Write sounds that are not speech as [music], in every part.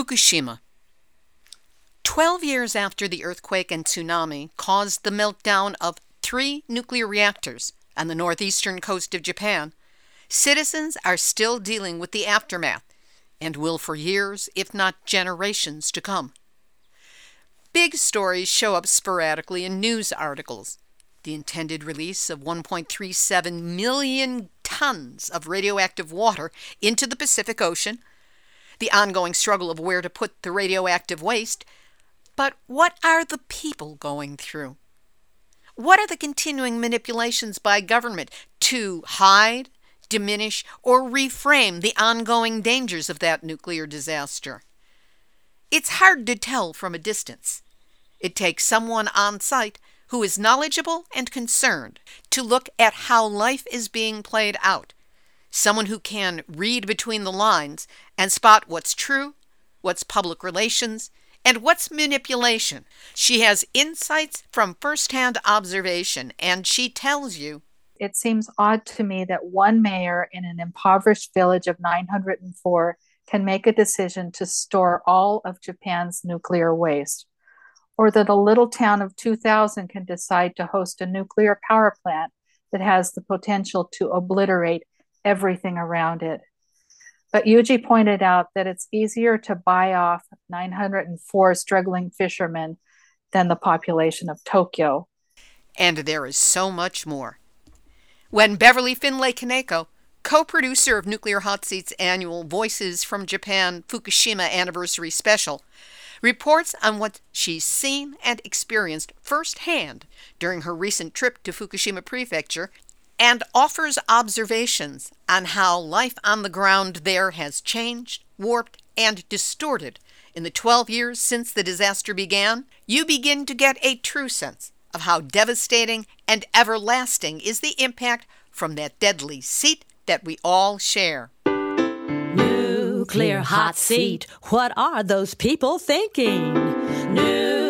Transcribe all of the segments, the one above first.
Fukushima. Twelve years after the earthquake and tsunami caused the meltdown of three nuclear reactors on the northeastern coast of Japan, citizens are still dealing with the aftermath and will for years, if not generations, to come. Big stories show up sporadically in news articles. The intended release of 1.37 million tons of radioactive water into the Pacific Ocean, the ongoing struggle of where to put the radioactive waste. But what are the people going through? What are the continuing manipulations by government to hide, diminish, or reframe the ongoing dangers of that nuclear disaster? It's hard to tell from a distance. It takes someone on site who is knowledgeable and concerned to look at how life is being played out. Someone who can read between the lines and spot what's true, what's public relations, and what's manipulation. She has insights from firsthand observation, and she tells you it seems odd to me that one mayor in an impoverished village of 904 can make a decision to store all of Japan's nuclear waste or that a little town of 2,000 can decide to host a nuclear power plant that has the potential to obliterate everything around it. But Yuji pointed out that it's easier to buy off 904 struggling fishermen than the population of Tokyo. And there is so much more. When Beverly Findlay Kaneko, co producer of Nuclear Hot Seat's annual Voices from Japan Fukushima Anniversary Special, reports on what she's seen and experienced firsthand during her recent trip to Fukushima Prefecture and offers observations on how life on the ground there has changed, warped, and distorted in the 12 years since the disaster began, you begin to get a true sense of how devastating and everlasting is the impact from that deadly seat that we all share nuclear hot seat. What are those people thinking? Nuclear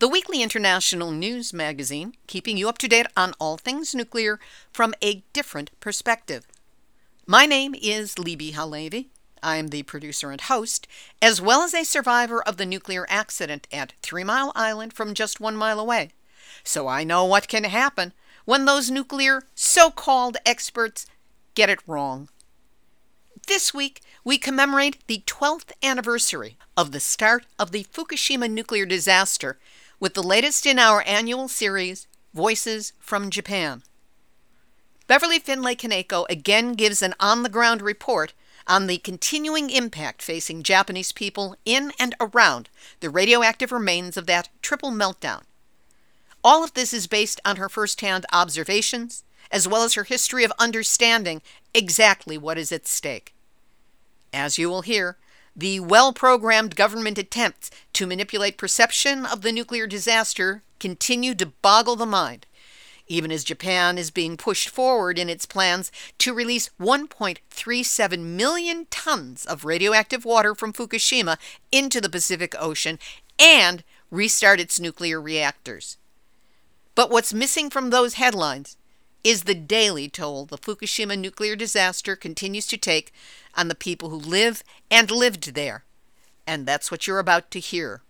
the weekly international news magazine keeping you up to date on all things nuclear from a different perspective. My name is Libbe HaLevy. I am the producer and host, as well as a survivor of the nuclear accident at Three Mile Island from just one mile away. So I know what can happen when those nuclear so called experts get it wrong. This week, we commemorate the 12th anniversary of the start of the Fukushima nuclear disaster with the latest in our annual series, Voices from Japan. Beverly Findlay Kaneko again gives an on the ground report on the continuing impact facing Japanese people in and around the radioactive remains of that triple meltdown. All of this is based on her first hand observations, as well as her history of understanding exactly what is at stake. As you will hear, the well programmed government attempts to manipulate perception of the nuclear disaster continue to boggle the mind, even as Japan is being pushed forward in its plans to release 1.37 million tons of radioactive water from Fukushima into the Pacific Ocean and restart its nuclear reactors. But what's missing from those headlines is the daily toll the Fukushima nuclear disaster continues to take on the people who live and lived there. And that's what you're about to hear.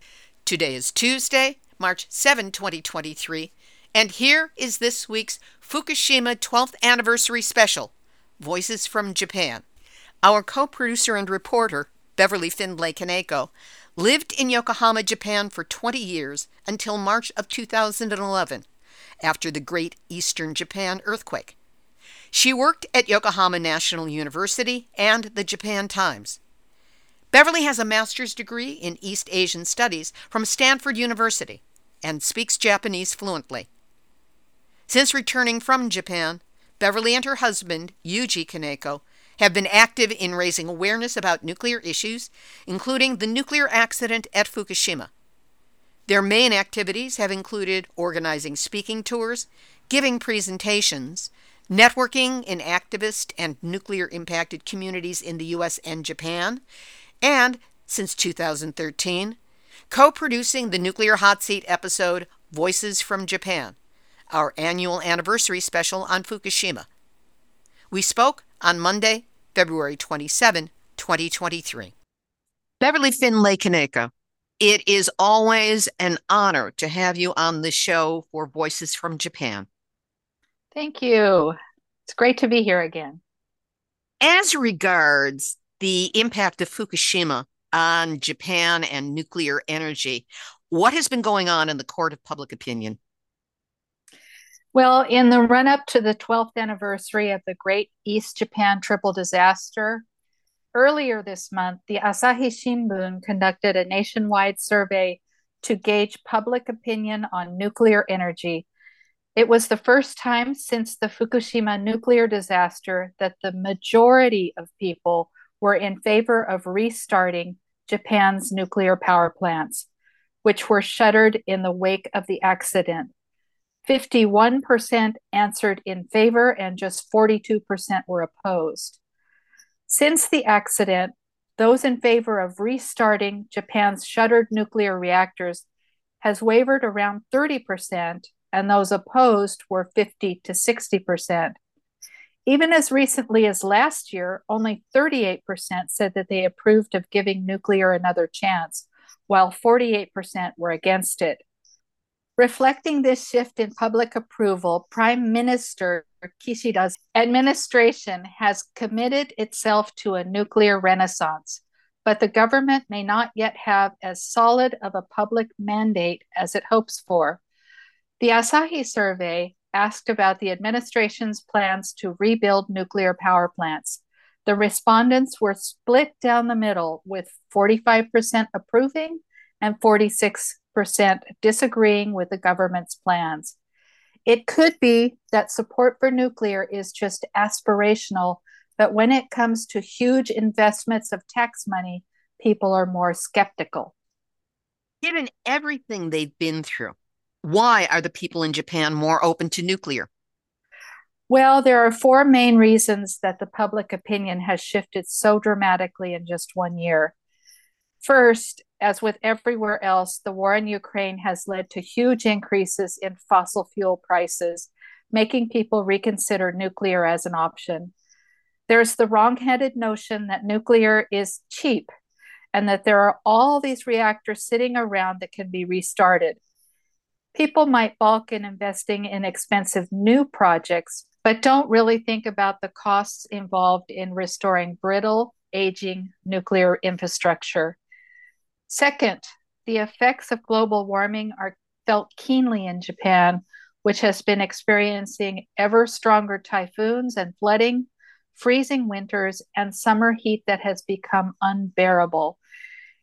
Today is Tuesday, March 7, 2023, and here is this week's Fukushima 12th Anniversary Special Voices from Japan. Our co producer and reporter, Beverly Findlay Kaneko, lived in Yokohama, Japan for 20 years until March of 2011 after the Great Eastern Japan earthquake. She worked at Yokohama National University and the Japan Times. Beverly has a master's degree in East Asian Studies from Stanford University and speaks Japanese fluently. Since returning from Japan, Beverly and her husband, Yuji Kaneko, have been active in raising awareness about nuclear issues, including the nuclear accident at Fukushima. Their main activities have included organizing speaking tours, giving presentations, networking in activist and nuclear impacted communities in the US and Japan, and, since 2013, co producing the Nuclear Hot Seat episode Voices from Japan, our annual anniversary special on Fukushima. We spoke on Monday, February 27, 2023. Beverly Findlay Kaneko, it is always an honor to have you on the show for Voices from Japan. Thank you. It's great to be here again. As regards the impact of Fukushima on Japan and nuclear energy, what has been going on in the court of public opinion? Well, in the run up to the 12th anniversary of the Great East Japan Triple Disaster, Earlier this month, the Asahi Shimbun conducted a nationwide survey to gauge public opinion on nuclear energy. It was the first time since the Fukushima nuclear disaster that the majority of people were in favor of restarting Japan's nuclear power plants, which were shuttered in the wake of the accident. 51% answered in favor and just 42% were opposed. Since the accident, those in favor of restarting Japan's shuttered nuclear reactors has wavered around 30%, and those opposed were 50 to 60%. Even as recently as last year, only 38% said that they approved of giving nuclear another chance, while 48% were against it. Reflecting this shift in public approval, Prime Minister Kishida's administration has committed itself to a nuclear renaissance, but the government may not yet have as solid of a public mandate as it hopes for. The Asahi survey asked about the administration's plans to rebuild nuclear power plants. The respondents were split down the middle, with 45% approving and 46 disagreeing with the government's plans. It could be that support for nuclear is just aspirational, but when it comes to huge investments of tax money, people are more skeptical. Given everything they've been through, why are the people in Japan more open to nuclear? Well, there are four main reasons that the public opinion has shifted so dramatically in just one year. First, as with everywhere else, the war in Ukraine has led to huge increases in fossil fuel prices, making people reconsider nuclear as an option. There's the wrong-headed notion that nuclear is cheap and that there are all these reactors sitting around that can be restarted. People might balk in investing in expensive new projects, but don't really think about the costs involved in restoring brittle, aging nuclear infrastructure. Second, the effects of global warming are felt keenly in Japan, which has been experiencing ever stronger typhoons and flooding, freezing winters, and summer heat that has become unbearable.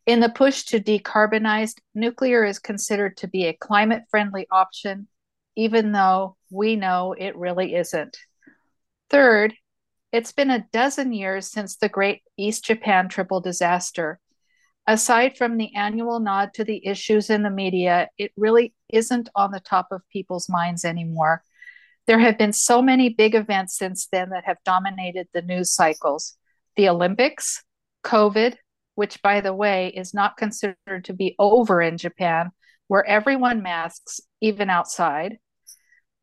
In the push to decarbonize, nuclear is considered to be a climate friendly option, even though we know it really isn't. Third, it's been a dozen years since the Great East Japan Triple disaster aside from the annual nod to the issues in the media, it really isn't on the top of people's minds anymore. There have been so many big events since then that have dominated the news cycles the Olympics, COVID, which, by the way, is not considered to be over in Japan, where everyone masks, even outside,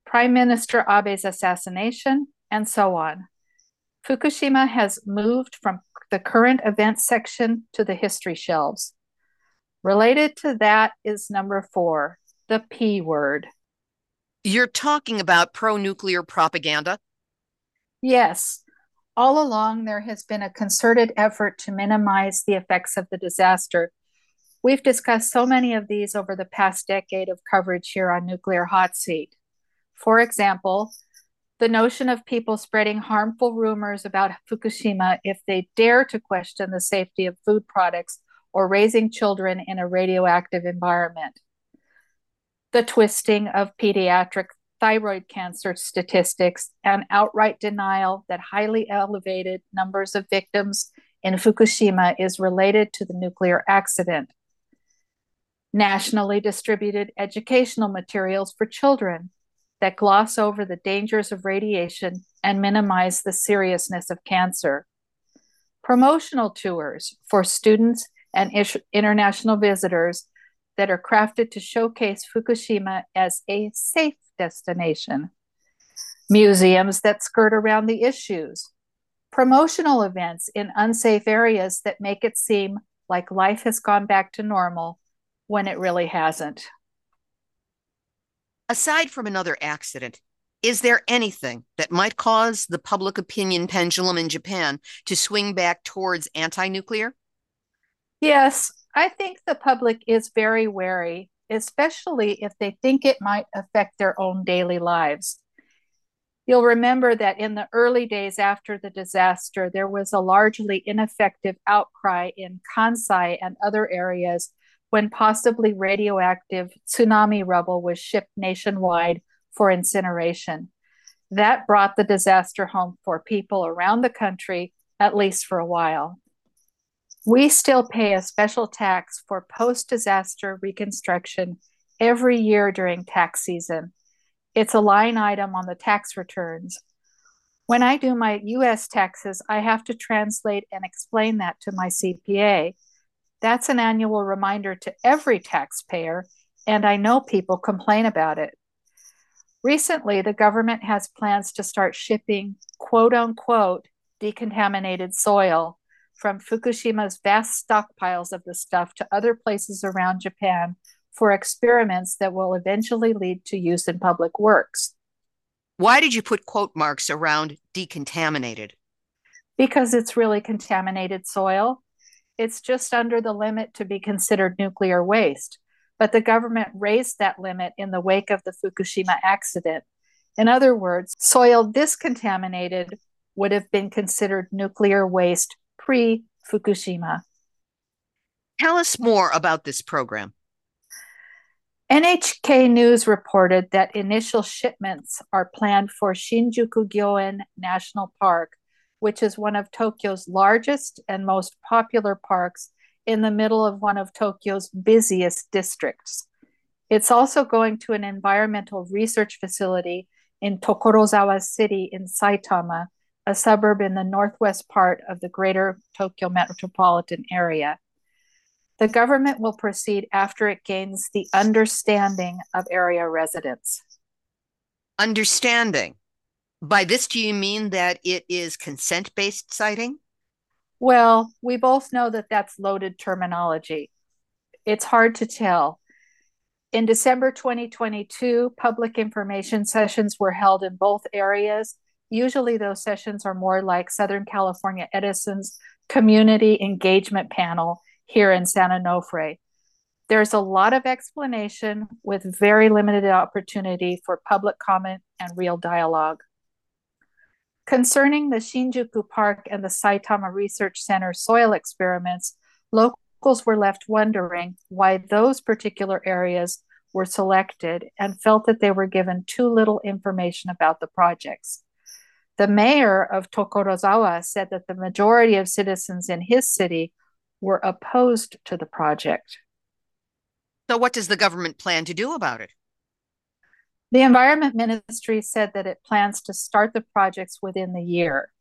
Prime Minister Abe's assassination, and so on. Fukushima has moved from the current events section to the history shelves. Related to that is number four, the P word. You're talking about pro nuclear propaganda? Yes. All along, there has been a concerted effort to minimize the effects of the disaster. We've discussed so many of these over the past decade of coverage here on Nuclear Hot Seat. For example, the notion of people spreading harmful rumors about Fukushima if they dare to question the safety of food products or raising children in a radioactive environment. The twisting of pediatric thyroid cancer statistics and outright denial that highly elevated numbers of victims in Fukushima is related to the nuclear accident. nationally distributed educational materials for children that gloss over the dangers of radiation and minimize the seriousness of cancer, promotional tours for students and international visitors that are crafted to showcase Fukushima as a safe destination, museums that skirt around the issues, promotional events in unsafe areas that make it seem like life has gone back to normal when it really hasn't. Aside from another accident, is there anything that might cause the public opinion pendulum in Japan to swing back towards anti nuclear? Yes, I think the public is very wary, especially if they think it might affect their own daily lives. You'll remember that in the early days after the disaster, there was a largely ineffective outcry in Kansai and other areas when possibly radioactive tsunami rubble was shipped nationwide for incineration. That brought the disaster home for people around the country, at least for a while. We still pay a special tax for post disaster reconstruction every year during tax season. It's a line item on the tax returns. When I do my US taxes, I have to translate and explain that to my CPA. That's an annual reminder to every taxpayer, and I know people complain about it. Recently, the government has plans to start shipping quote unquote decontaminated soil from Fukushima's vast stockpiles of the stuff to other places around Japan for experiments that will eventually lead to use in public works. Why did you put quote marks around decontaminated? Because it's really contaminated soil it's just under the limit to be considered nuclear waste. But the government raised that limit in the wake of the Fukushima accident. In other words, soil discontaminated would have been considered nuclear waste pre Fukushima. Tell us more about this program. NHK News reported that initial shipments are planned for Shinjuku Gyoen National Park which is one of Tokyo's largest and most popular parks in the middle of one of Tokyo's busiest districts. It's also going to an environmental research facility in Tokorozawa City in Saitama, a suburb in the northwest part of the greater Tokyo metropolitan area. The government will proceed after it gains the understanding of area residents. Understanding. By this, do you mean that it is consent based siting? Well, we both know that that's loaded terminology. It's hard to tell. In December 2022, public information sessions were held in both areas. Usually, those sessions are more like Southern California Edison's community engagement panel here in San Onofre. There's a lot of explanation with very limited opportunity for public comment and real dialogue. Concerning the Shinjuku Park and the Saitama Research Center soil experiments, locals were left wondering why those particular areas were selected and felt that they were given too little information about the projects. The mayor of Tokorozawa said that the majority of citizens in his city were opposed to the project. So, what does the government plan to do about it? The Environment Ministry said that it plans to start the projects within the year,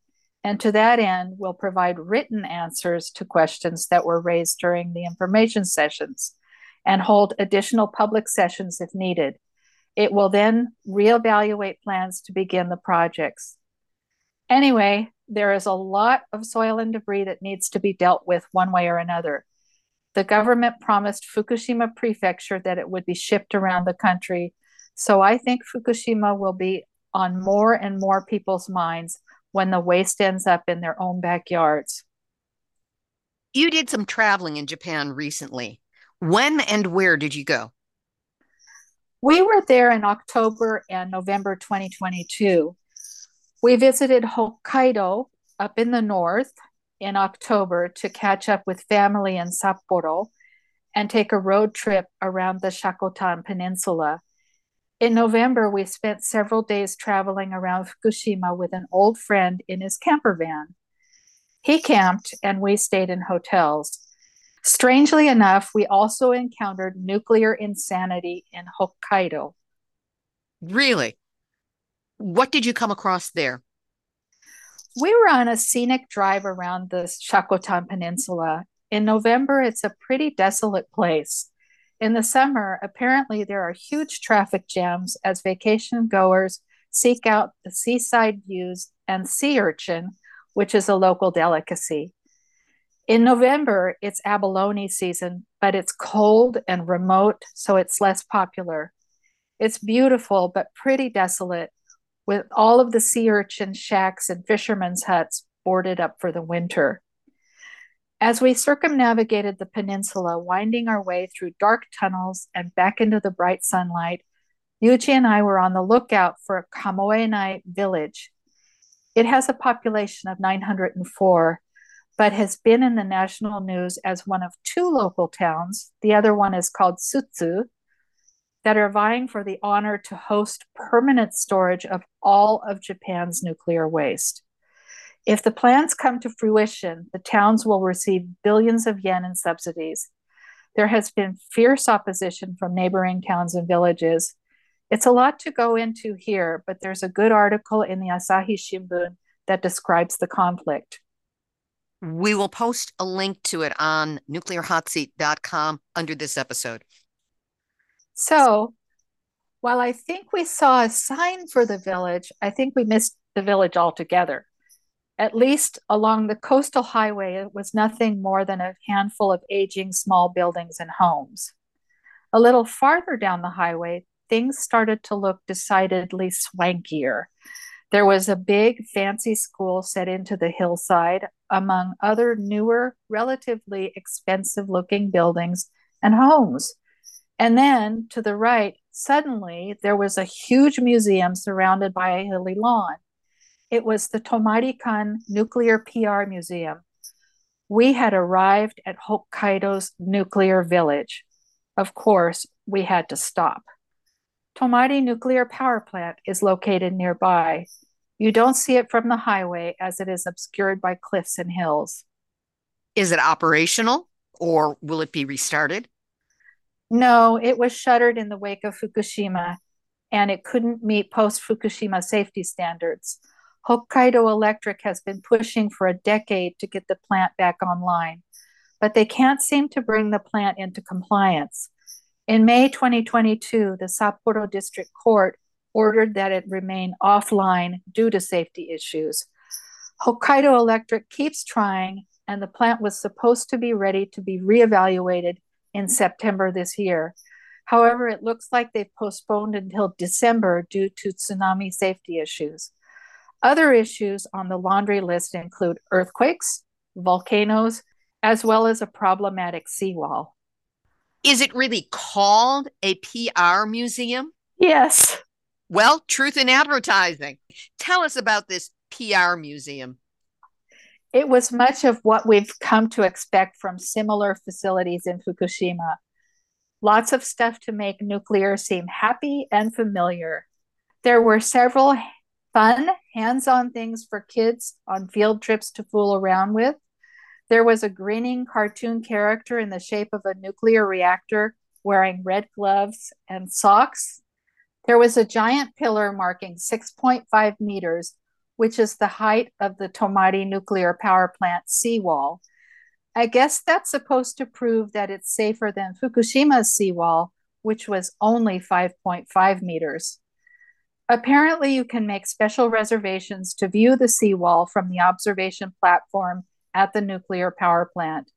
and to that end, will provide written answers to questions that were raised during the information sessions and hold additional public sessions if needed. It will then reevaluate plans to begin the projects. Anyway, there is a lot of soil and debris that needs to be dealt with one way or another. The government promised Fukushima Prefecture that it would be shipped around the country so I think Fukushima will be on more and more people's minds when the waste ends up in their own backyards. You did some traveling in Japan recently. When and where did you go? We were there in October and November 2022. We visited Hokkaido up in the north in October to catch up with family in Sapporo and take a road trip around the Shakotan Peninsula. In November, we spent several days traveling around Fukushima with an old friend in his camper van. He camped and we stayed in hotels. Strangely enough, we also encountered nuclear insanity in Hokkaido. Really? What did you come across there? We were on a scenic drive around the Shakotan Peninsula. In November, it's a pretty desolate place. In the summer, apparently there are huge traffic jams as vacation goers seek out the seaside views and sea urchin, which is a local delicacy. In November, it's abalone season, but it's cold and remote, so it's less popular. It's beautiful, but pretty desolate, with all of the sea urchin shacks and fishermen's huts boarded up for the winter. As we circumnavigated the peninsula, winding our way through dark tunnels and back into the bright sunlight, Yuji and I were on the lookout for Kamoenai village. It has a population of 904, but has been in the national news as one of two local towns. The other one is called Sutsu, that are vying for the honor to host permanent storage of all of Japan's nuclear waste. If the plans come to fruition, the towns will receive billions of yen in subsidies. There has been fierce opposition from neighboring towns and villages. It's a lot to go into here, but there's a good article in the Asahi Shimbun that describes the conflict. We will post a link to it on nuclearhotseat.com under this episode. So, while I think we saw a sign for the village, I think we missed the village altogether. At least along the coastal highway, it was nothing more than a handful of aging small buildings and homes. A little farther down the highway, things started to look decidedly swankier. There was a big, fancy school set into the hillside, among other newer, relatively expensive looking buildings and homes. And then to the right, suddenly there was a huge museum surrounded by a hilly lawn. It was the Tomarikan Nuclear PR Museum. We had arrived at Hokkaido's nuclear village. Of course, we had to stop. Tomari Nuclear Power Plant is located nearby. You don't see it from the highway as it is obscured by cliffs and hills. Is it operational or will it be restarted? No, it was shuttered in the wake of Fukushima and it couldn't meet post Fukushima safety standards. Hokkaido Electric has been pushing for a decade to get the plant back online, but they can't seem to bring the plant into compliance. In May 2022, the Sapporo District Court ordered that it remain offline due to safety issues. Hokkaido Electric keeps trying, and the plant was supposed to be ready to be reevaluated in September this year. However, it looks like they've postponed until December due to tsunami safety issues. Other issues on the laundry list include earthquakes, volcanoes, as well as a problematic seawall. Is it really called a PR museum? Yes. Well, truth in advertising. Tell us about this PR museum. It was much of what we've come to expect from similar facilities in Fukushima. Lots of stuff to make nuclear seem happy and familiar. There were several fun, hands on things for kids on field trips to fool around with. There was a grinning cartoon character in the shape of a nuclear reactor wearing red gloves and socks. There was a giant pillar marking 6.5 meters, which is the height of the Tomari nuclear power plant seawall. I guess that's supposed to prove that it's safer than Fukushima's seawall, which was only 5.5 meters. Apparently, you can make special reservations to view the seawall from the observation platform at the nuclear power plant.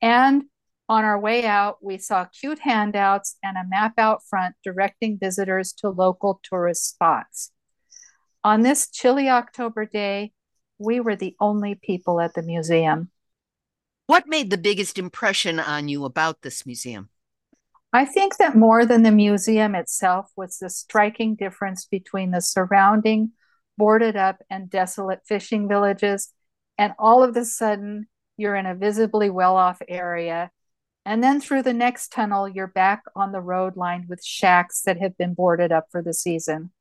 And on our way out, we saw cute handouts and a map out front directing visitors to local tourist spots. On this chilly October day, we were the only people at the museum. What made the biggest impression on you about this museum? I think that more than the museum itself was the striking difference between the surrounding boarded up and desolate fishing villages, and all of a sudden you're in a visibly well off area. And then through the next tunnel, you're back on the road lined with shacks that have been boarded up for the season.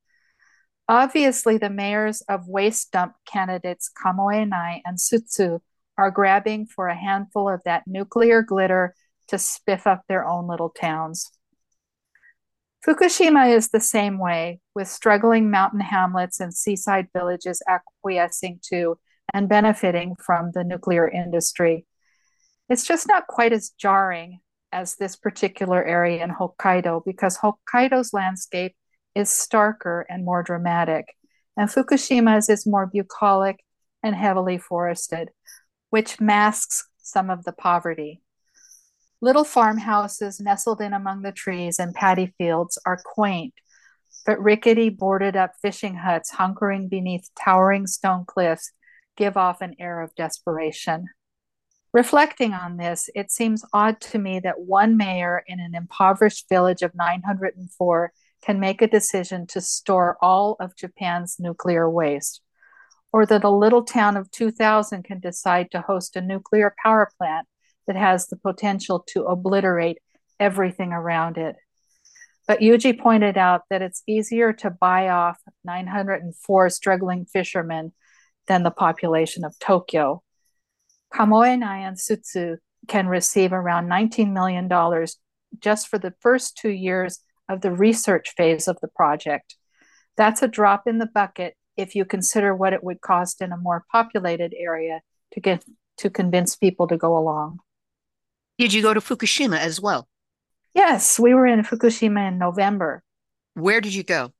Obviously, the mayors of waste dump candidates Kamoenai and Sutsu are grabbing for a handful of that nuclear glitter to spiff up their own little towns. Fukushima is the same way, with struggling mountain hamlets and seaside villages acquiescing to and benefiting from the nuclear industry. It's just not quite as jarring as this particular area in Hokkaido because Hokkaido's landscape is starker and more dramatic, and Fukushima's is more bucolic and heavily forested, which masks some of the poverty. Little farmhouses nestled in among the trees and paddy fields are quaint, but rickety, boarded up fishing huts hunkering beneath towering stone cliffs give off an air of desperation. Reflecting on this, it seems odd to me that one mayor in an impoverished village of 904 can make a decision to store all of Japan's nuclear waste, or that a little town of 2,000 can decide to host a nuclear power plant that has the potential to obliterate everything around it. But Yuji pointed out that it's easier to buy off 904 struggling fishermen than the population of Tokyo. Kamoenai and Sutsu can receive around $19 million just for the first two years of the research phase of the project. That's a drop in the bucket if you consider what it would cost in a more populated area to get to convince people to go along. Did you go to Fukushima as well? Yes, we were in Fukushima in November. Where did you go?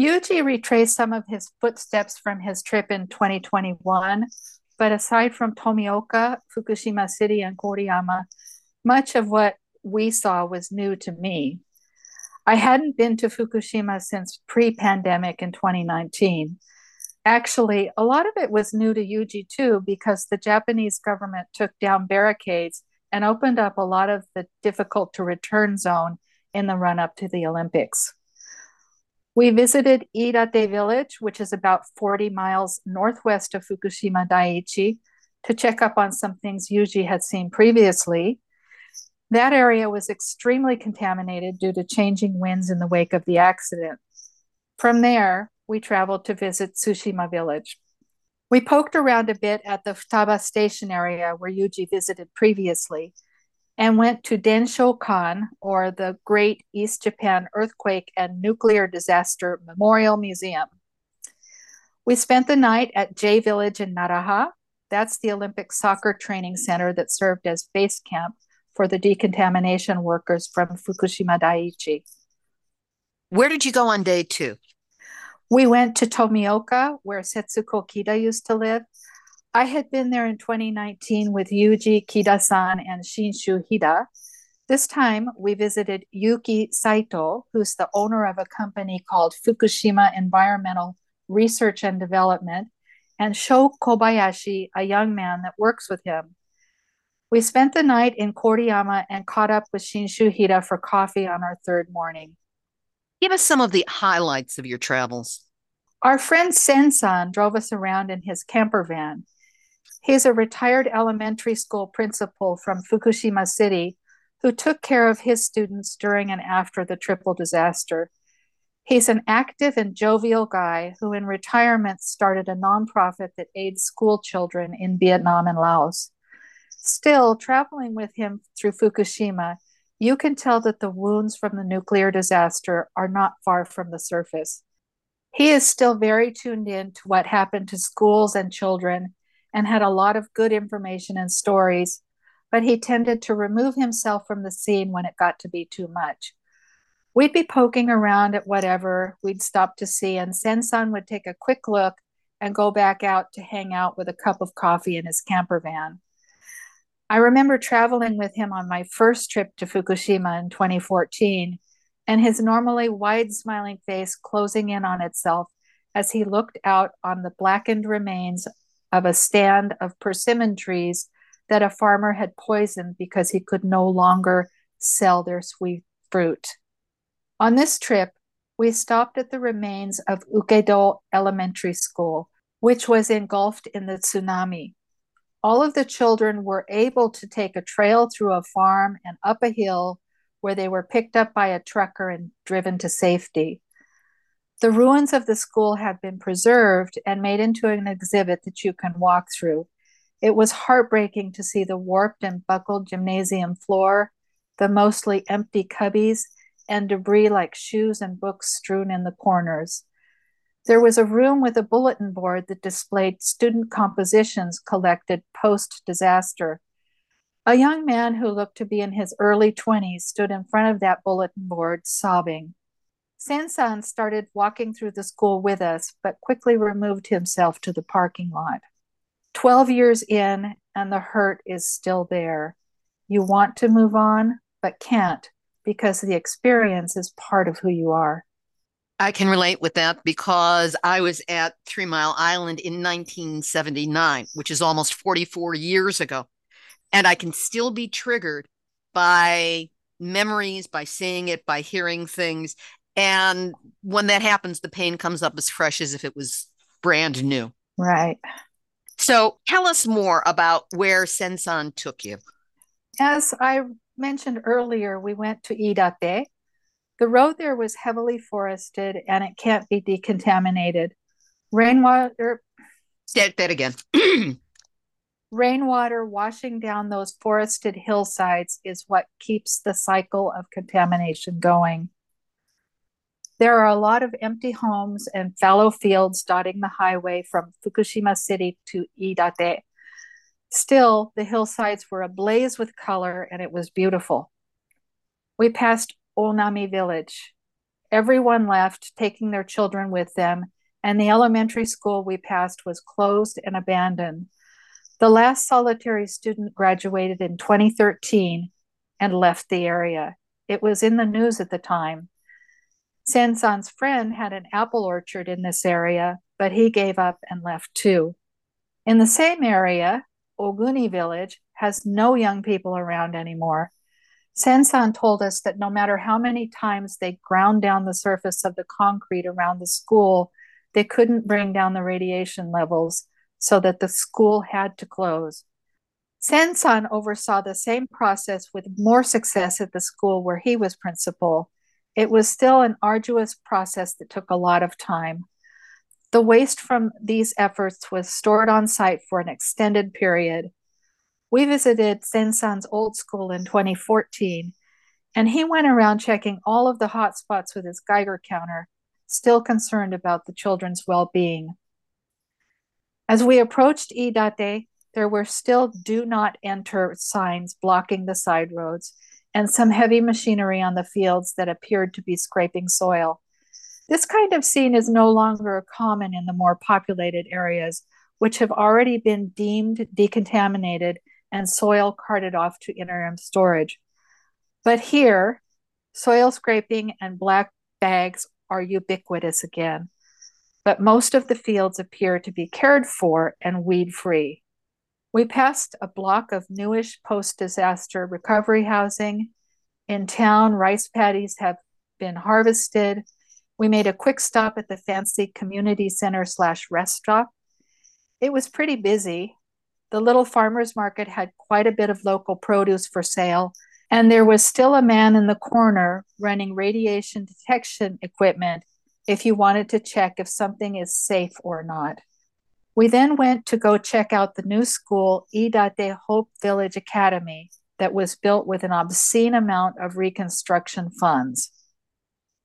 Yuji retraced some of his footsteps from his trip in 2021, but aside from Tomioka, Fukushima City, and Koriyama, much of what we saw was new to me. I hadn't been to Fukushima since pre pandemic in 2019. Actually, a lot of it was new to Yuji too, because the Japanese government took down barricades and opened up a lot of the difficult to return zone in the run up to the Olympics. We visited Iidate village, which is about 40 miles northwest of Fukushima Daiichi, to check up on some things Yuji had seen previously. That area was extremely contaminated due to changing winds in the wake of the accident. From there, we traveled to visit Tsushima village. We poked around a bit at the Futaba station area where Yuji visited previously and went to Denshokan, or the Great East Japan Earthquake and Nuclear Disaster Memorial Museum. We spent the night at J Village in Naraha. That's the Olympic soccer training center that served as base camp for the decontamination workers from Fukushima Daiichi. Where did you go on day two? We went to Tomioka, where Setsuko Kida used to live, I had been there in 2019 with Yuji Kida-san and Shinshu Hida. This time we visited Yuki Saito, who's the owner of a company called Fukushima Environmental Research and Development, and Sho Kobayashi, a young man that works with him. We spent the night in Koriyama and caught up with Shinshu Hida for coffee on our third morning. Give us some of the highlights of your travels. Our friend Sensan drove us around in his camper van. He's a retired elementary school principal from Fukushima City who took care of his students during and after the triple disaster. He's an active and jovial guy who, in retirement, started a nonprofit that aids school children in Vietnam and Laos. Still, traveling with him through Fukushima, you can tell that the wounds from the nuclear disaster are not far from the surface. He is still very tuned in to what happened to schools and children and had a lot of good information and stories, but he tended to remove himself from the scene when it got to be too much. We'd be poking around at whatever we'd stop to see, and Sensan would take a quick look and go back out to hang out with a cup of coffee in his camper van. I remember traveling with him on my first trip to Fukushima in 2014, and his normally wide smiling face closing in on itself as he looked out on the blackened remains of a stand of persimmon trees that a farmer had poisoned because he could no longer sell their sweet fruit. On this trip, we stopped at the remains of Ukedo Elementary School, which was engulfed in the tsunami. All of the children were able to take a trail through a farm and up a hill where they were picked up by a trucker and driven to safety. The ruins of the school have been preserved and made into an exhibit that you can walk through. It was heartbreaking to see the warped and buckled gymnasium floor, the mostly empty cubbies, and debris like shoes and books strewn in the corners. There was a room with a bulletin board that displayed student compositions collected post disaster. A young man who looked to be in his early 20s stood in front of that bulletin board, sobbing. Sansan started walking through the school with us, but quickly removed himself to the parking lot. 12 years in, and the hurt is still there. You want to move on, but can't because the experience is part of who you are. I can relate with that because I was at Three Mile Island in 1979, which is almost 44 years ago. And I can still be triggered by memories, by seeing it, by hearing things. And when that happens, the pain comes up as fresh as if it was brand new. Right. So tell us more about where Sensan took you. As I mentioned earlier, we went to Iidate. The road there was heavily forested and it can't be decontaminated. Rainwater. Say that again. [clears throat] rainwater washing down those forested hillsides is what keeps the cycle of contamination going. There are a lot of empty homes and fallow fields dotting the highway from Fukushima City to Iidate. Still, the hillsides were ablaze with color and it was beautiful. We passed Onami village. Everyone left, taking their children with them, and the elementary school we passed was closed and abandoned. The last solitary student graduated in 2013 and left the area. It was in the news at the time. Sansan's friend had an apple orchard in this area, but he gave up and left too. In the same area, Oguni village has no young people around anymore. Sansan told us that no matter how many times they ground down the surface of the concrete around the school, they couldn't bring down the radiation levels so that the school had to close. Sansan oversaw the same process with more success at the school where he was principal. It was still an arduous process that took a lot of time. The waste from these efforts was stored on site for an extended period. We visited Sensan's old school in 2014, and he went around checking all of the hot spots with his Geiger counter, still concerned about the children's well being. As we approached Iidate, there were still do not enter signs blocking the side roads, and some heavy machinery on the fields that appeared to be scraping soil. This kind of scene is no longer common in the more populated areas, which have already been deemed decontaminated and soil carted off to interim storage. But here, soil scraping and black bags are ubiquitous again. But most of the fields appear to be cared for and weed free. We passed a block of newish post disaster recovery housing. In town, rice paddies have been harvested. We made a quick stop at the fancy community center slash rest stop. It was pretty busy. The little farmer's market had quite a bit of local produce for sale, and there was still a man in the corner running radiation detection equipment if you wanted to check if something is safe or not. We then went to go check out the new school, Iidate Hope Village Academy, that was built with an obscene amount of reconstruction funds.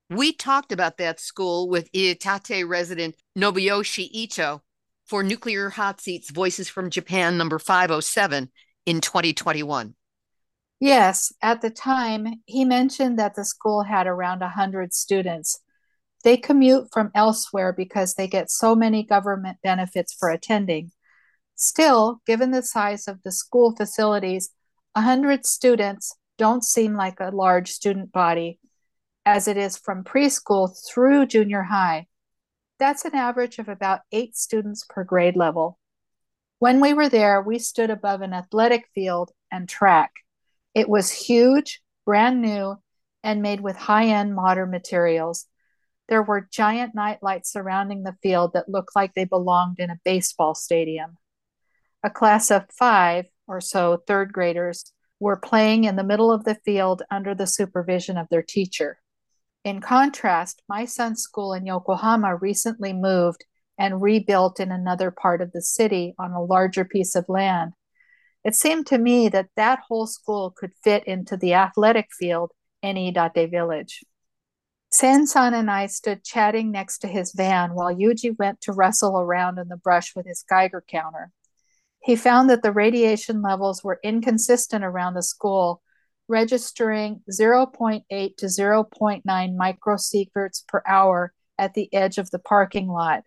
We talked about that school with Iidate resident Nobuyoshi Ito for Nuclear Hot Seats Voices from Japan number 507 in 2021. Yes, at the time, he mentioned that the school had around 100 students they commute from elsewhere because they get so many government benefits for attending. Still, given the size of the school facilities, 100 students don't seem like a large student body, as it is from preschool through junior high. That's an average of about eight students per grade level. When we were there, we stood above an athletic field and track. It was huge, brand new, and made with high end modern materials. There were giant night lights surrounding the field that looked like they belonged in a baseball stadium. A class of five or so third graders were playing in the middle of the field under the supervision of their teacher. In contrast, my son's school in Yokohama recently moved and rebuilt in another part of the city on a larger piece of land. It seemed to me that that whole school could fit into the athletic field in Iidate village. Sen-san and I stood chatting next to his van while Yuji went to wrestle around in the brush with his Geiger counter. He found that the radiation levels were inconsistent around the school, registering 0.8 to 0.9 microsieverts per hour at the edge of the parking lot.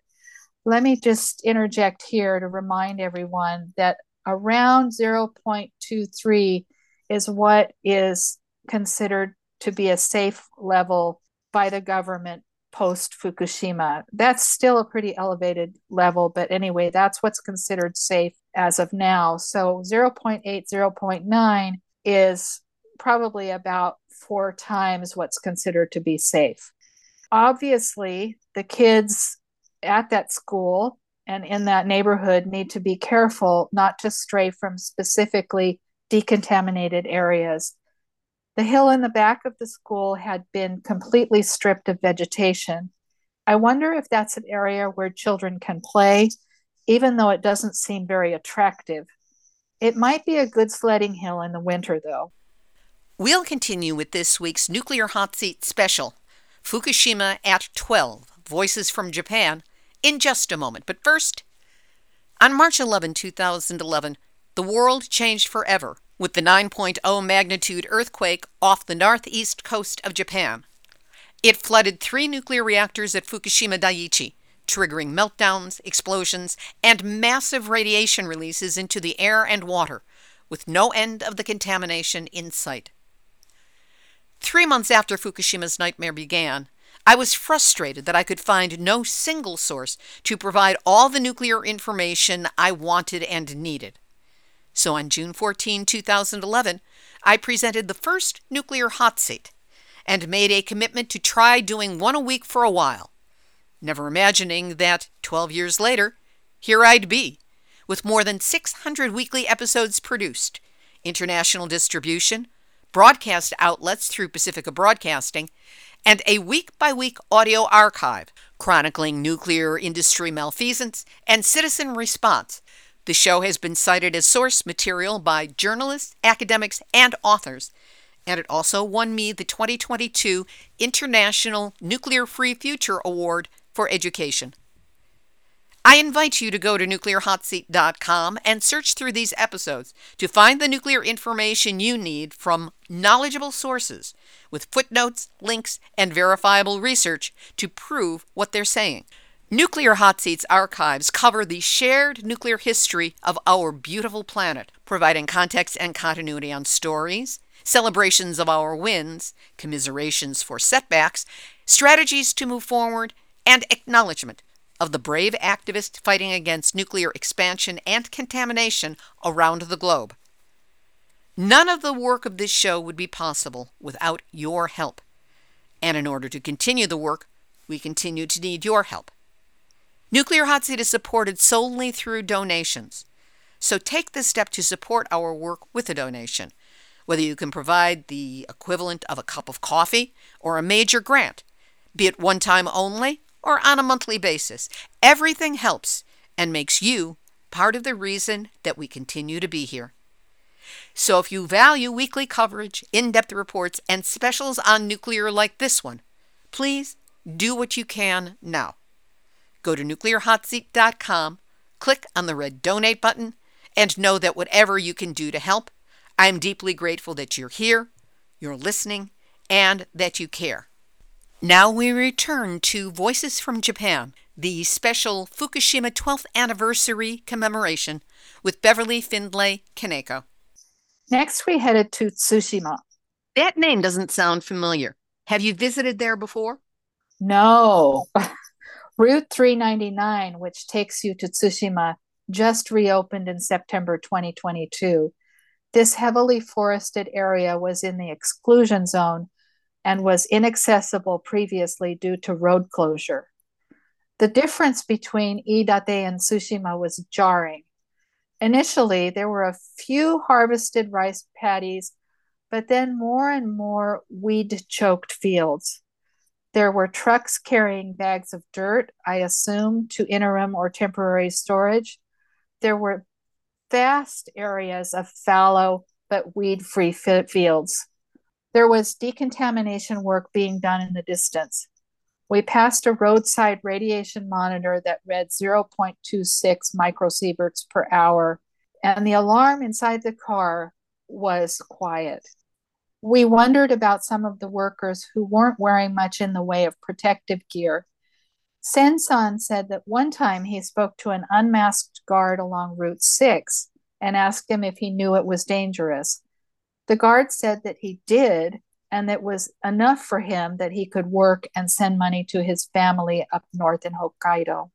Let me just interject here to remind everyone that around 0.23 is what is considered to be a safe level by the government post Fukushima. That's still a pretty elevated level, but anyway, that's what's considered safe as of now. So 0.8, 0.9 is probably about four times what's considered to be safe. Obviously, the kids at that school and in that neighborhood need to be careful not to stray from specifically decontaminated areas. The hill in the back of the school had been completely stripped of vegetation. I wonder if that's an area where children can play, even though it doesn't seem very attractive. It might be a good sledding hill in the winter, though. We'll continue with this week's Nuclear Hot Seat special Fukushima at 12 Voices from Japan in just a moment. But first, on March 11, 2011, the world changed forever with the 9.0 magnitude earthquake off the northeast coast of Japan. It flooded three nuclear reactors at Fukushima Daiichi, triggering meltdowns, explosions, and massive radiation releases into the air and water, with no end of the contamination in sight. Three months after Fukushima's nightmare began, I was frustrated that I could find no single source to provide all the nuclear information I wanted and needed. So on June 14, 2011, I presented the first nuclear hot seat and made a commitment to try doing one a week for a while, never imagining that 12 years later, here I'd be, with more than 600 weekly episodes produced, international distribution, broadcast outlets through Pacifica Broadcasting, and a week by week audio archive chronicling nuclear industry malfeasance and citizen response. The show has been cited as source material by journalists, academics, and authors, and it also won me the 2022 International Nuclear Free Future Award for Education. I invite you to go to nuclearhotseat.com and search through these episodes to find the nuclear information you need from knowledgeable sources with footnotes, links, and verifiable research to prove what they're saying. Nuclear Hot Seats archives cover the shared nuclear history of our beautiful planet, providing context and continuity on stories, celebrations of our wins, commiserations for setbacks, strategies to move forward, and acknowledgement of the brave activists fighting against nuclear expansion and contamination around the globe. None of the work of this show would be possible without your help. And in order to continue the work, we continue to need your help. Nuclear Hot Seat is supported solely through donations. So take the step to support our work with a donation, whether you can provide the equivalent of a cup of coffee or a major grant, be it one time only or on a monthly basis. Everything helps and makes you part of the reason that we continue to be here. So if you value weekly coverage, in depth reports, and specials on nuclear like this one, please do what you can now. Go to nuclearhotseat.com, click on the red donate button, and know that whatever you can do to help, I'm deeply grateful that you're here, you're listening, and that you care. Now we return to Voices from Japan, the special Fukushima 12th anniversary commemoration with Beverly Findlay Kaneko. Next, we headed to Tsushima. That name doesn't sound familiar. Have you visited there before? No. [laughs] Route 399, which takes you to Tsushima, just reopened in September 2022. This heavily forested area was in the exclusion zone and was inaccessible previously due to road closure. The difference between Iidate and Tsushima was jarring. Initially, there were a few harvested rice paddies, but then more and more weed choked fields. There were trucks carrying bags of dirt, I assume, to interim or temporary storage. There were vast areas of fallow but weed free fields. There was decontamination work being done in the distance. We passed a roadside radiation monitor that read 0.26 microsieverts per hour, and the alarm inside the car was quiet. We wondered about some of the workers who weren't wearing much in the way of protective gear. Sensan said that one time he spoke to an unmasked guard along Route 6 and asked him if he knew it was dangerous. The guard said that he did, and that was enough for him that he could work and send money to his family up north in Hokkaido.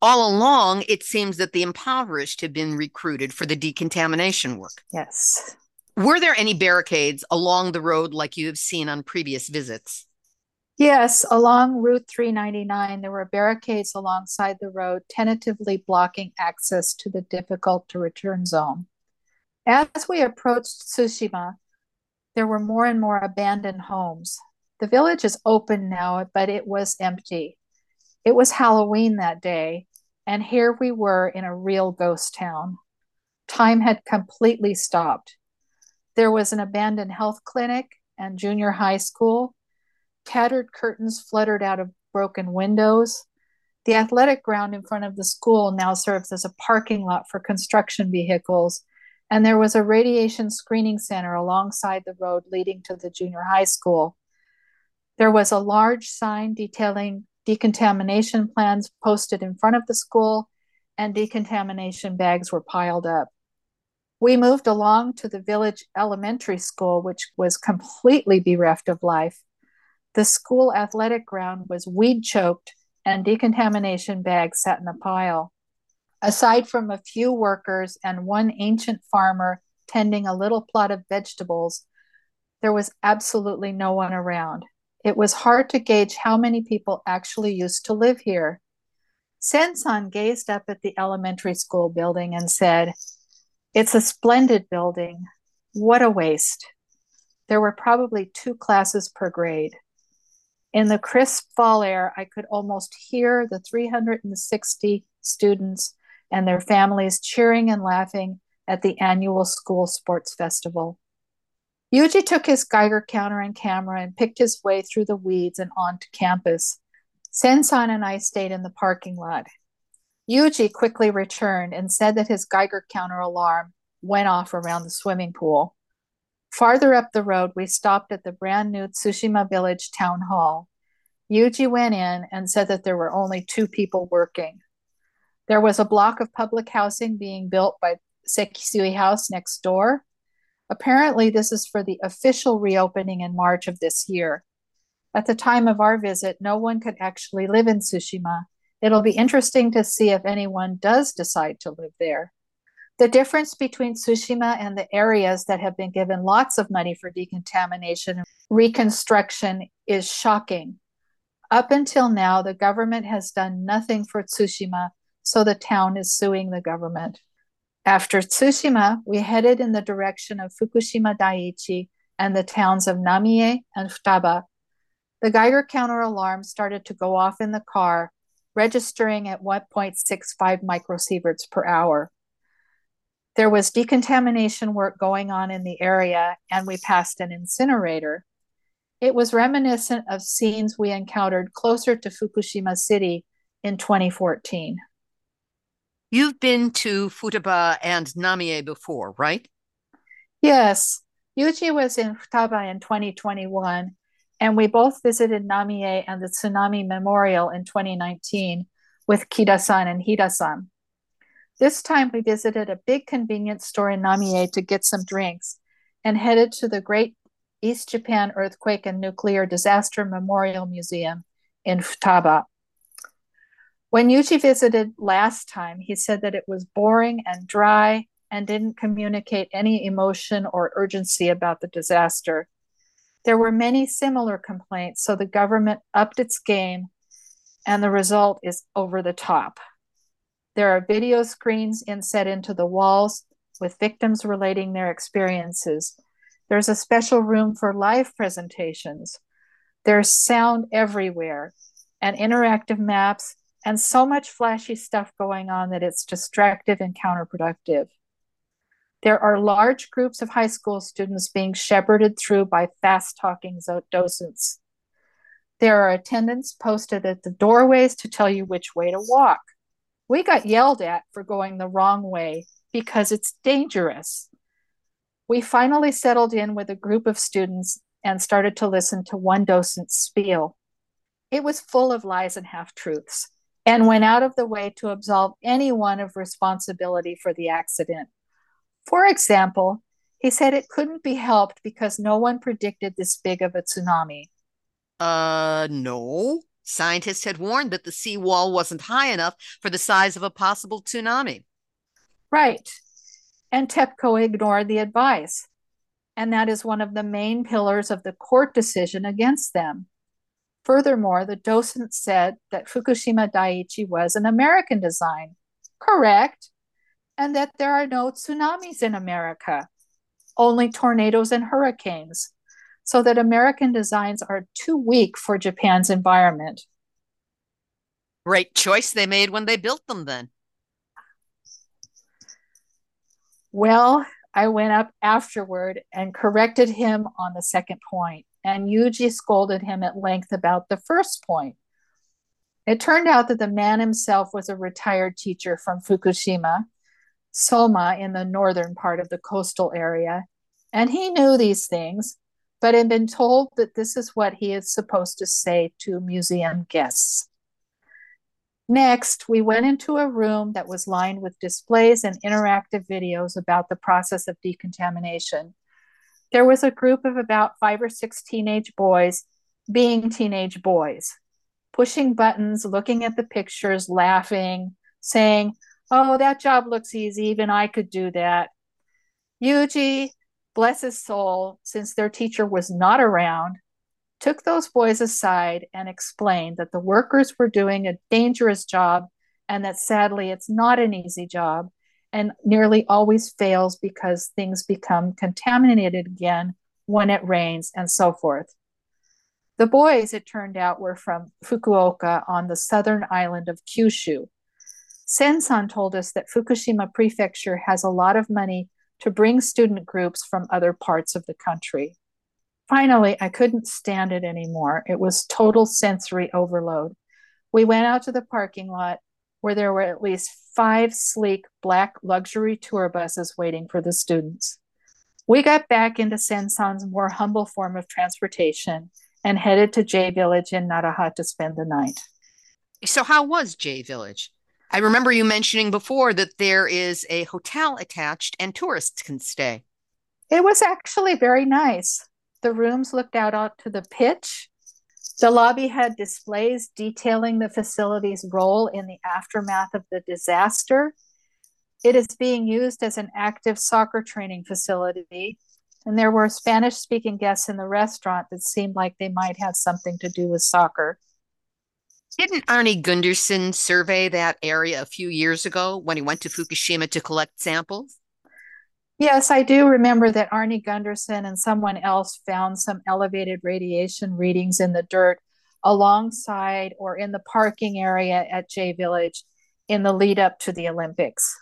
All along, it seems that the impoverished have been recruited for the decontamination work. Yes. Were there any barricades along the road like you have seen on previous visits? Yes, along Route 399, there were barricades alongside the road, tentatively blocking access to the difficult to return zone. As we approached Tsushima, there were more and more abandoned homes. The village is open now, but it was empty. It was Halloween that day, and here we were in a real ghost town. Time had completely stopped. There was an abandoned health clinic and junior high school. Tattered curtains fluttered out of broken windows. The athletic ground in front of the school now serves as a parking lot for construction vehicles and there was a radiation screening center alongside the road leading to the junior high school. There was a large sign detailing decontamination plans posted in front of the school, and decontamination bags were piled up. We moved along to the village elementary school, which was completely bereft of life. The school athletic ground was weed choked, and decontamination bags sat in a pile. Aside from a few workers and one ancient farmer tending a little plot of vegetables, there was absolutely no one around. It was hard to gauge how many people actually used to live here. Sensan gazed up at the elementary school building and said, It's a splendid building. What a waste. There were probably two classes per grade. In the crisp fall air, I could almost hear the 360 students and their families cheering and laughing at the annual school sports festival. Yuji took his Geiger counter and camera and picked his way through the weeds and onto campus. Sensan and I stayed in the parking lot. Yuji quickly returned and said that his Geiger counter alarm went off around the swimming pool. Farther up the road, we stopped at the brand new Tsushima Village Town Hall. Yuji went in and said that there were only two people working. There was a block of public housing being built by Sekisui House next door. Apparently, this is for the official reopening in March of this year. At the time of our visit, no one could actually live in Tsushima. It'll be interesting to see if anyone does decide to live there. The difference between Tsushima and the areas that have been given lots of money for decontamination and reconstruction is shocking. Up until now, the government has done nothing for Tsushima so the town is suing the government. After Tsushima, we headed in the direction of Fukushima Daiichi and the towns of Namie and Futaba. The Geiger counter alarm started to go off in the car, registering at 1.65 microsieverts per hour. There was decontamination work going on in the area, and we passed an incinerator. It was reminiscent of scenes we encountered closer to Fukushima City in 2014. You've been to Futaba and Namie before, right? Yes. Yuji was in Futaba in 2021, and we both visited Namie and the Tsunami Memorial in 2019 with Kida-san and Hida-san. This time we visited a big convenience store in Namie to get some drinks and headed to the Great East Japan Earthquake and Nuclear Disaster Memorial Museum in Futaba. When Yuji visited last time, he said that it was boring and dry and didn't communicate any emotion or urgency about the disaster. There were many similar complaints, so the government upped its game, and the result is over the top. There are video screens inset into the walls with victims relating their experiences. There's a special room for live presentations. There's sound everywhere and interactive maps and so much flashy stuff going on that it's distractive and counterproductive. There are large groups of high school students being shepherded through by fast talking docents. There are attendants posted at the doorways to tell you which way to walk. We got yelled at for going the wrong way because it's dangerous. We finally settled in with a group of students and started to listen to one docent's spiel. It was full of lies and half truths and went out of the way to absolve anyone of responsibility for the accident. For example, he said it couldn't be helped because no one predicted this big of a tsunami. Uh, no. Scientists had warned that the seawall wasn't high enough for the size of a possible tsunami. Right. And TEPCO ignored the advice. And that is one of the main pillars of the court decision against them. Furthermore, the docent said that Fukushima Daiichi was an American design. Correct and that there are no tsunamis in America, only tornadoes and hurricanes, so that American designs are too weak for Japan's environment. Great choice they made when they built them, then. Well, I went up afterward and corrected him on the second point, and Yuji scolded him at length about the first point. It turned out that the man himself was a retired teacher from Fukushima Soma in the northern part of the coastal area, and he knew these things, but had been told that this is what he is supposed to say to museum guests. Next, we went into a room that was lined with displays and interactive videos about the process of decontamination. There was a group of about five or six teenage boys being teenage boys, pushing buttons, looking at the pictures, laughing, saying, Oh, that job looks easy. Even I could do that. Yuji, bless his soul, since their teacher was not around, took those boys aside and explained that the workers were doing a dangerous job and that sadly it's not an easy job and nearly always fails because things become contaminated again when it rains and so forth. The boys, it turned out, were from Fukuoka on the southern island of Kyushu, Sensan told us that Fukushima Prefecture has a lot of money to bring student groups from other parts of the country. Finally, I couldn't stand it anymore. It was total sensory overload. We went out to the parking lot where there were at least five sleek black luxury tour buses waiting for the students. We got back into Sensan's more humble form of transportation and headed to J Village in Naraha to spend the night. So, how was J Village? I remember you mentioning before that there is a hotel attached and tourists can stay. It was actually very nice. The rooms looked out onto the pitch. The lobby had displays detailing the facility's role in the aftermath of the disaster. It is being used as an active soccer training facility, and there were Spanish speaking guests in the restaurant that seemed like they might have something to do with soccer. Didn't Arnie Gundersen survey that area a few years ago when he went to Fukushima to collect samples? Yes, I do remember that Arnie Gundersen and someone else found some elevated radiation readings in the dirt alongside or in the parking area at J Village in the lead up to the Olympics.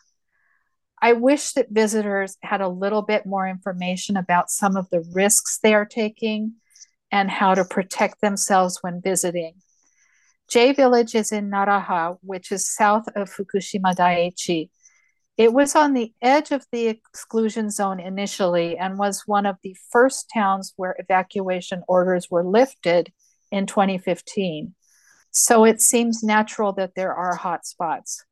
I wish that visitors had a little bit more information about some of the risks they are taking and how to protect themselves when visiting. J Village is in Naraha, which is south of Fukushima Daiichi. It was on the edge of the exclusion zone initially and was one of the first towns where evacuation orders were lifted in 2015. So it seems natural that there are hotspots.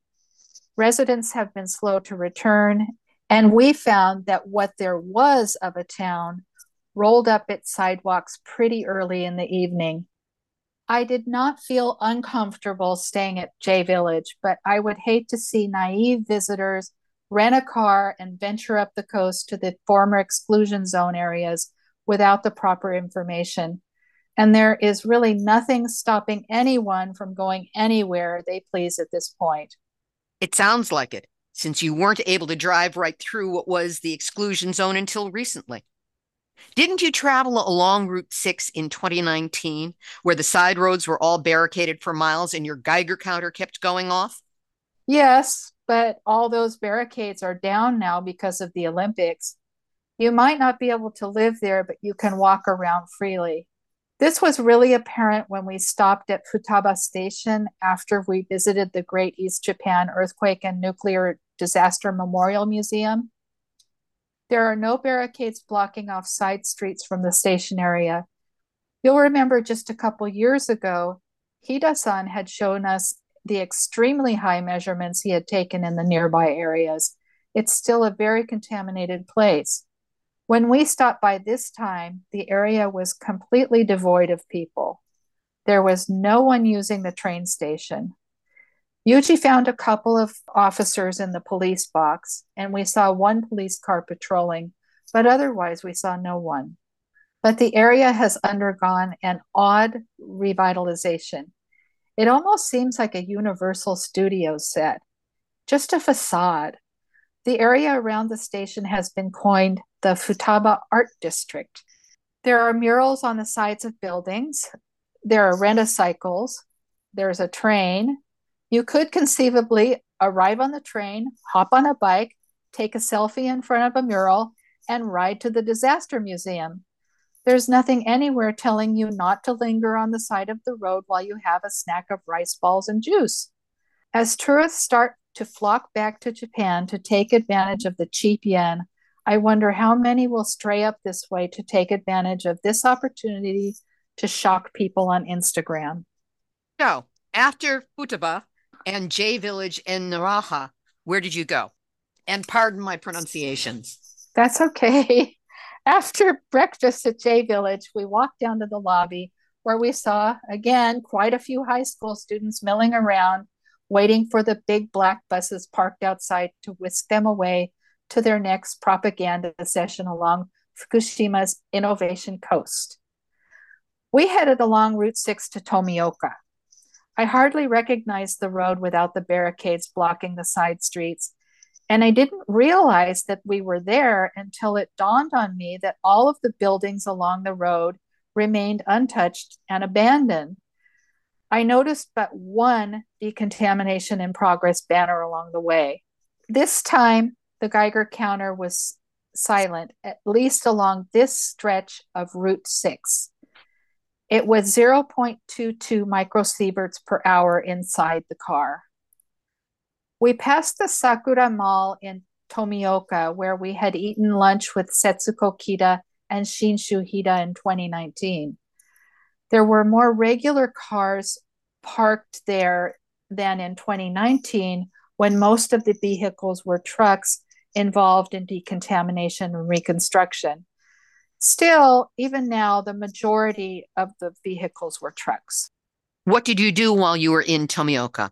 Residents have been slow to return, and we found that what there was of a town rolled up its sidewalks pretty early in the evening I did not feel uncomfortable staying at J Village, but I would hate to see naive visitors rent a car and venture up the coast to the former exclusion zone areas without the proper information. And there is really nothing stopping anyone from going anywhere they please at this point. It sounds like it, since you weren't able to drive right through what was the exclusion zone until recently. Didn't you travel along Route 6 in 2019, where the side roads were all barricaded for miles and your Geiger counter kept going off? Yes, but all those barricades are down now because of the Olympics. You might not be able to live there, but you can walk around freely. This was really apparent when we stopped at Futaba Station after we visited the Great East Japan Earthquake and Nuclear Disaster Memorial Museum. There are no barricades blocking off side streets from the station area. You'll remember just a couple years ago, Hida-san had shown us the extremely high measurements he had taken in the nearby areas. It's still a very contaminated place. When we stopped by this time, the area was completely devoid of people. There was no one using the train station. Yuji found a couple of officers in the police box, and we saw one police car patrolling, but otherwise we saw no one. But the area has undergone an odd revitalization. It almost seems like a Universal Studios set, just a facade. The area around the station has been coined the Futaba Art District. There are murals on the sides of buildings. There are rent-a-cycles. There's a train. You could conceivably arrive on the train, hop on a bike, take a selfie in front of a mural, and ride to the disaster museum. There's nothing anywhere telling you not to linger on the side of the road while you have a snack of rice balls and juice. As tourists start to flock back to Japan to take advantage of the cheap yen, I wonder how many will stray up this way to take advantage of this opportunity to shock people on Instagram. So, after Futaba and J Village in Naraha, where did you go? And pardon my pronunciations. That's okay. [laughs] After breakfast at J Village, we walked down to the lobby where we saw, again, quite a few high school students milling around, waiting for the big black buses parked outside to whisk them away to their next propaganda session along Fukushima's Innovation Coast. We headed along Route 6 to Tomioka. I hardly recognized the road without the barricades blocking the side streets, and I didn't realize that we were there until it dawned on me that all of the buildings along the road remained untouched and abandoned. I noticed but one decontamination in progress banner along the way. This time, the Geiger counter was silent, at least along this stretch of Route 6. It was 0.22 microsieverts per hour inside the car. We passed the Sakura Mall in Tomioka, where we had eaten lunch with Setsuko Kida and Shinshu Hida in 2019. There were more regular cars parked there than in 2019, when most of the vehicles were trucks involved in decontamination and reconstruction. Still, even now, the majority of the vehicles were trucks. What did you do while you were in Tomioka?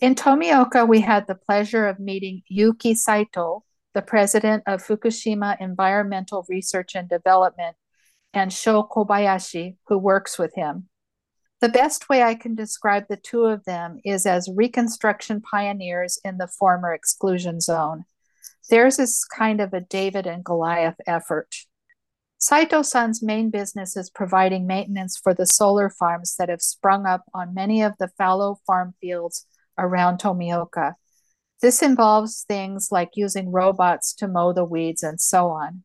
In Tomioka, we had the pleasure of meeting Yuki Saito, the president of Fukushima Environmental Research and Development, and Sho Kobayashi, who works with him. The best way I can describe the two of them is as reconstruction pioneers in the former exclusion zone. Theirs is kind of a David and Goliath effort. Saito San's main business is providing maintenance for the solar farms that have sprung up on many of the fallow farm fields around Tomioka. This involves things like using robots to mow the weeds and so on.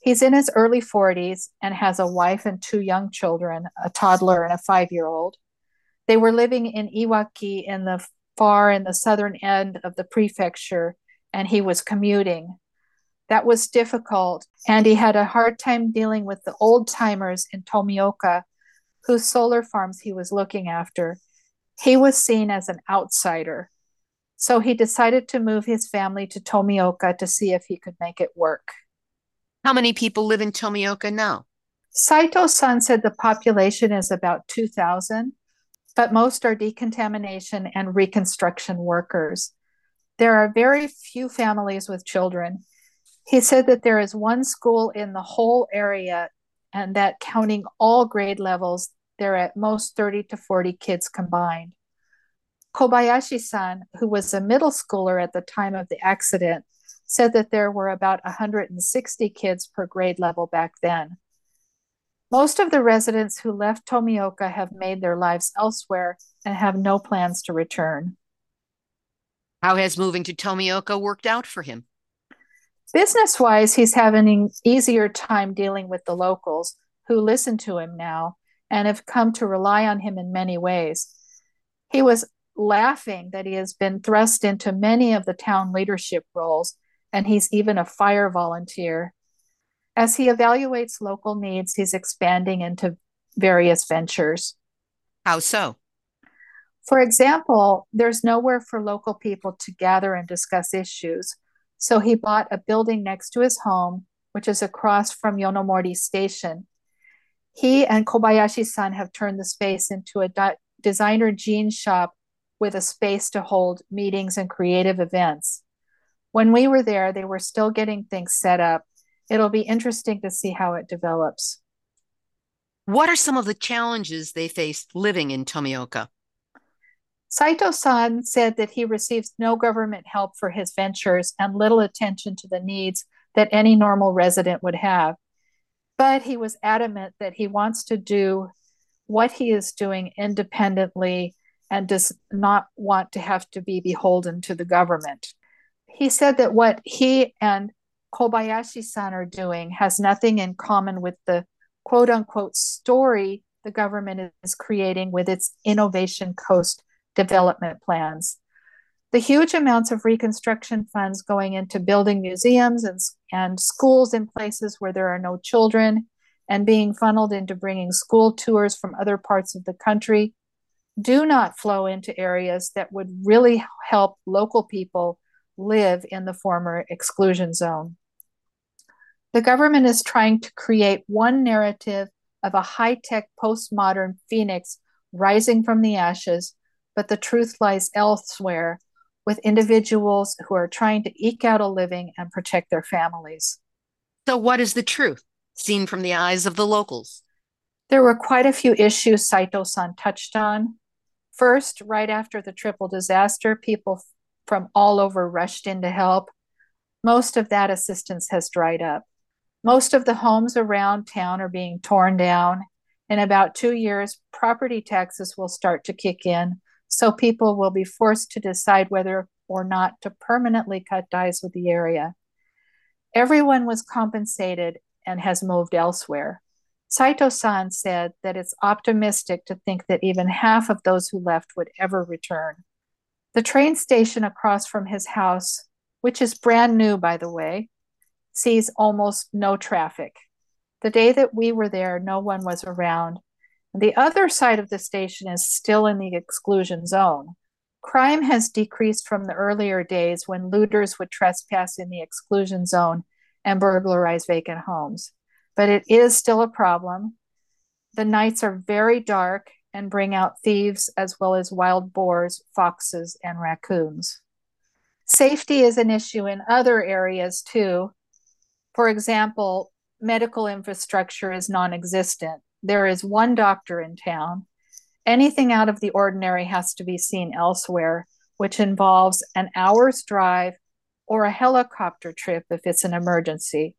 He's in his early 40s and has a wife and two young children, a toddler and a five year old. They were living in Iwaki in the far in the southern end of the prefecture and he was commuting. That was difficult, and he had a hard time dealing with the old timers in Tomioka, whose solar farms he was looking after. He was seen as an outsider. So he decided to move his family to Tomioka to see if he could make it work. How many people live in Tomioka now? Saito san said the population is about 2,000, but most are decontamination and reconstruction workers. There are very few families with children. He said that there is one school in the whole area, and that counting all grade levels, there are at most 30 to 40 kids combined. Kobayashi san, who was a middle schooler at the time of the accident, said that there were about 160 kids per grade level back then. Most of the residents who left Tomioka have made their lives elsewhere and have no plans to return. How has moving to Tomioka worked out for him? Business wise, he's having an easier time dealing with the locals who listen to him now and have come to rely on him in many ways. He was laughing that he has been thrust into many of the town leadership roles, and he's even a fire volunteer. As he evaluates local needs, he's expanding into various ventures. How so? For example, there's nowhere for local people to gather and discuss issues. So he bought a building next to his home, which is across from Yonomori Station. He and Kobayashi san have turned the space into a designer jean shop with a space to hold meetings and creative events. When we were there, they were still getting things set up. It'll be interesting to see how it develops. What are some of the challenges they faced living in Tomioka? Saito san said that he receives no government help for his ventures and little attention to the needs that any normal resident would have. But he was adamant that he wants to do what he is doing independently and does not want to have to be beholden to the government. He said that what he and Kobayashi san are doing has nothing in common with the quote unquote story the government is creating with its Innovation Coast development plans. The huge amounts of reconstruction funds going into building museums and, and schools in places where there are no children and being funneled into bringing school tours from other parts of the country do not flow into areas that would really help local people live in the former exclusion zone. The government is trying to create one narrative of a high tech postmodern phoenix rising from the ashes but the truth lies elsewhere with individuals who are trying to eke out a living and protect their families. So, what is the truth seen from the eyes of the locals? There were quite a few issues Saito san touched on. First, right after the triple disaster, people from all over rushed in to help. Most of that assistance has dried up. Most of the homes around town are being torn down. In about two years, property taxes will start to kick in, so people will be forced to decide whether or not to permanently cut ties with the area. Everyone was compensated and has moved elsewhere. Saito san said that it's optimistic to think that even half of those who left would ever return. The train station across from his house, which is brand new, by the way, sees almost no traffic. The day that we were there, no one was around, the other side of the station is still in the exclusion zone. Crime has decreased from the earlier days when looters would trespass in the exclusion zone and burglarize vacant homes. But it is still a problem. The nights are very dark and bring out thieves as well as wild boars, foxes, and raccoons. Safety is an issue in other areas too. For example, medical infrastructure is non existent there is one doctor in town. Anything out of the ordinary has to be seen elsewhere, which involves an hour's drive or a helicopter trip if it's an emergency.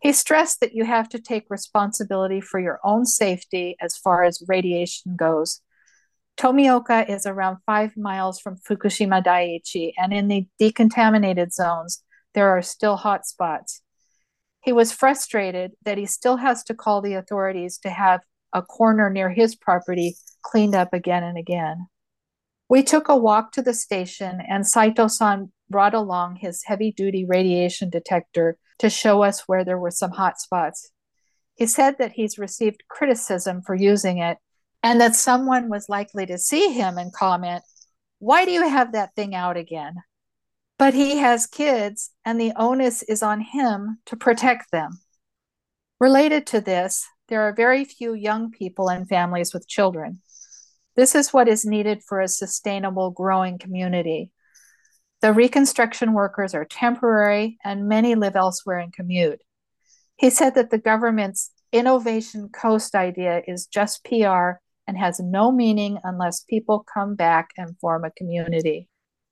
He stressed that you have to take responsibility for your own safety as far as radiation goes. Tomioka is around five miles from Fukushima Daiichi, and in the decontaminated zones, there are still hot spots. He was frustrated that he still has to call the authorities to have a corner near his property cleaned up again and again. We took a walk to the station, and Saito san brought along his heavy duty radiation detector to show us where there were some hot spots. He said that he's received criticism for using it and that someone was likely to see him and comment, Why do you have that thing out again? But he has kids, and the onus is on him to protect them. Related to this, there are very few young people and families with children. This is what is needed for a sustainable, growing community. The reconstruction workers are temporary, and many live elsewhere and commute. He said that the government's Innovation Coast idea is just PR and has no meaning unless people come back and form a community.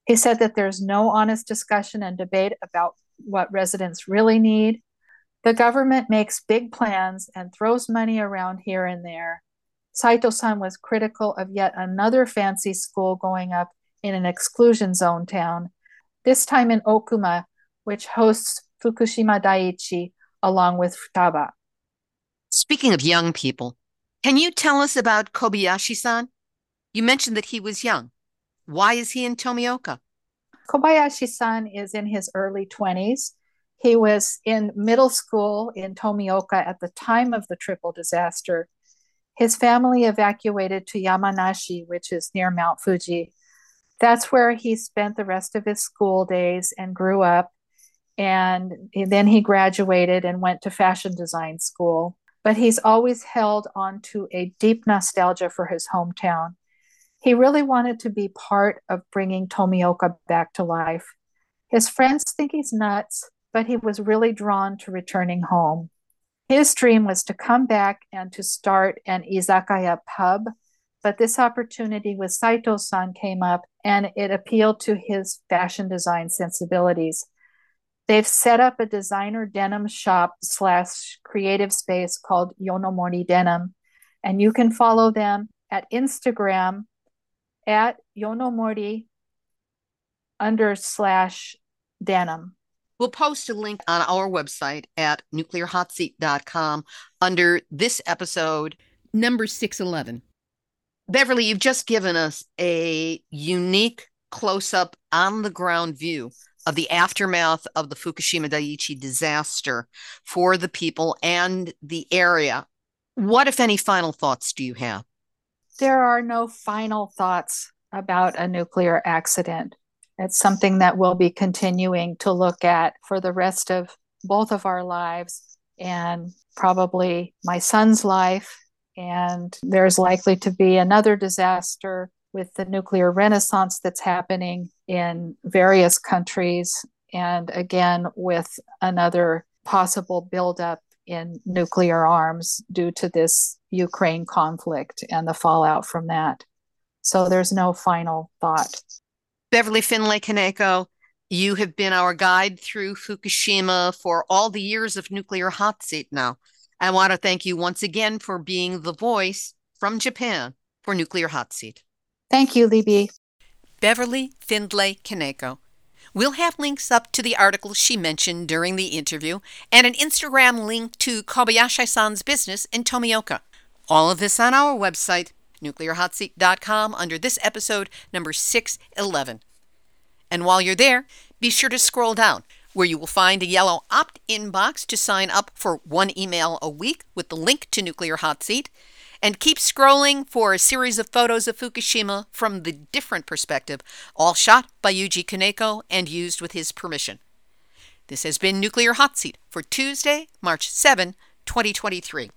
He said that there's no honest discussion and debate about what residents really need. The government makes big plans and throws money around here and there. Saito san was critical of yet another fancy school going up in an exclusion zone town, this time in Okuma, which hosts Fukushima Daiichi along with Futaba. Speaking of young people, can you tell us about Kobayashi san? You mentioned that he was young. Why is he in Tomioka? Kobayashi san is in his early 20s. He was in middle school in Tomioka at the time of the triple disaster. His family evacuated to Yamanashi, which is near Mount Fuji. That's where he spent the rest of his school days and grew up. And then he graduated and went to fashion design school. But he's always held on to a deep nostalgia for his hometown. He really wanted to be part of bringing Tomioka back to life. His friends think he's nuts, but he was really drawn to returning home. His dream was to come back and to start an izakaya pub, but this opportunity with Saito san came up and it appealed to his fashion design sensibilities. They've set up a designer denim shop slash creative space called Yonomori Denim, and you can follow them at Instagram at Yonomori under slash denim. We'll post a link on our website at nuclearhotseat.com under this episode, number 611. Beverly, you've just given us a unique close up on the ground view of the aftermath of the Fukushima Daiichi disaster for the people and the area. What, if any, final thoughts do you have? There are no final thoughts about a nuclear accident. It's something that we'll be continuing to look at for the rest of both of our lives and probably my son's life. And there's likely to be another disaster with the nuclear renaissance that's happening in various countries. And again, with another possible buildup in nuclear arms due to this Ukraine conflict and the fallout from that. So there's no final thought. Beverly Findlay Kaneko, you have been our guide through Fukushima for all the years of Nuclear Hot Seat now. I want to thank you once again for being the voice from Japan for Nuclear Hot Seat. Thank you, Libbe. Beverly Findlay Kaneko. We'll have links up to the article she mentioned during the interview and an Instagram link to Kobayashi san's business in Tomioka. All of this on our website, nuclearhotseat.com under this episode number 611. And while you're there, be sure to scroll down where you will find a yellow opt in box to sign up for one email a week with the link to Nuclear Hot Seat. And keep scrolling for a series of photos of Fukushima from the different perspective, all shot by Yuji Kaneko and used with his permission. This has been Nuclear Hot Seat for Tuesday, March 7, 2023.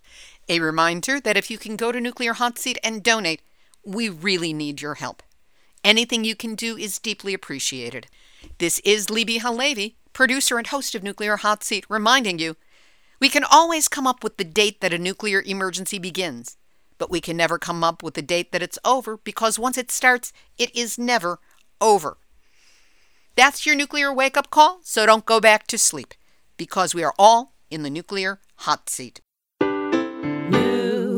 A reminder that if you can go to Nuclear Hot Seat and donate, we really need your help. Anything you can do is deeply appreciated. This is Libbe HaLevy, producer and host of Nuclear Hot Seat, reminding you we can always come up with the date that a nuclear emergency begins, but we can never come up with the date that it's over because once it starts, it is never over. That's your nuclear wake up call, so don't go back to sleep because we are all in the nuclear hot seat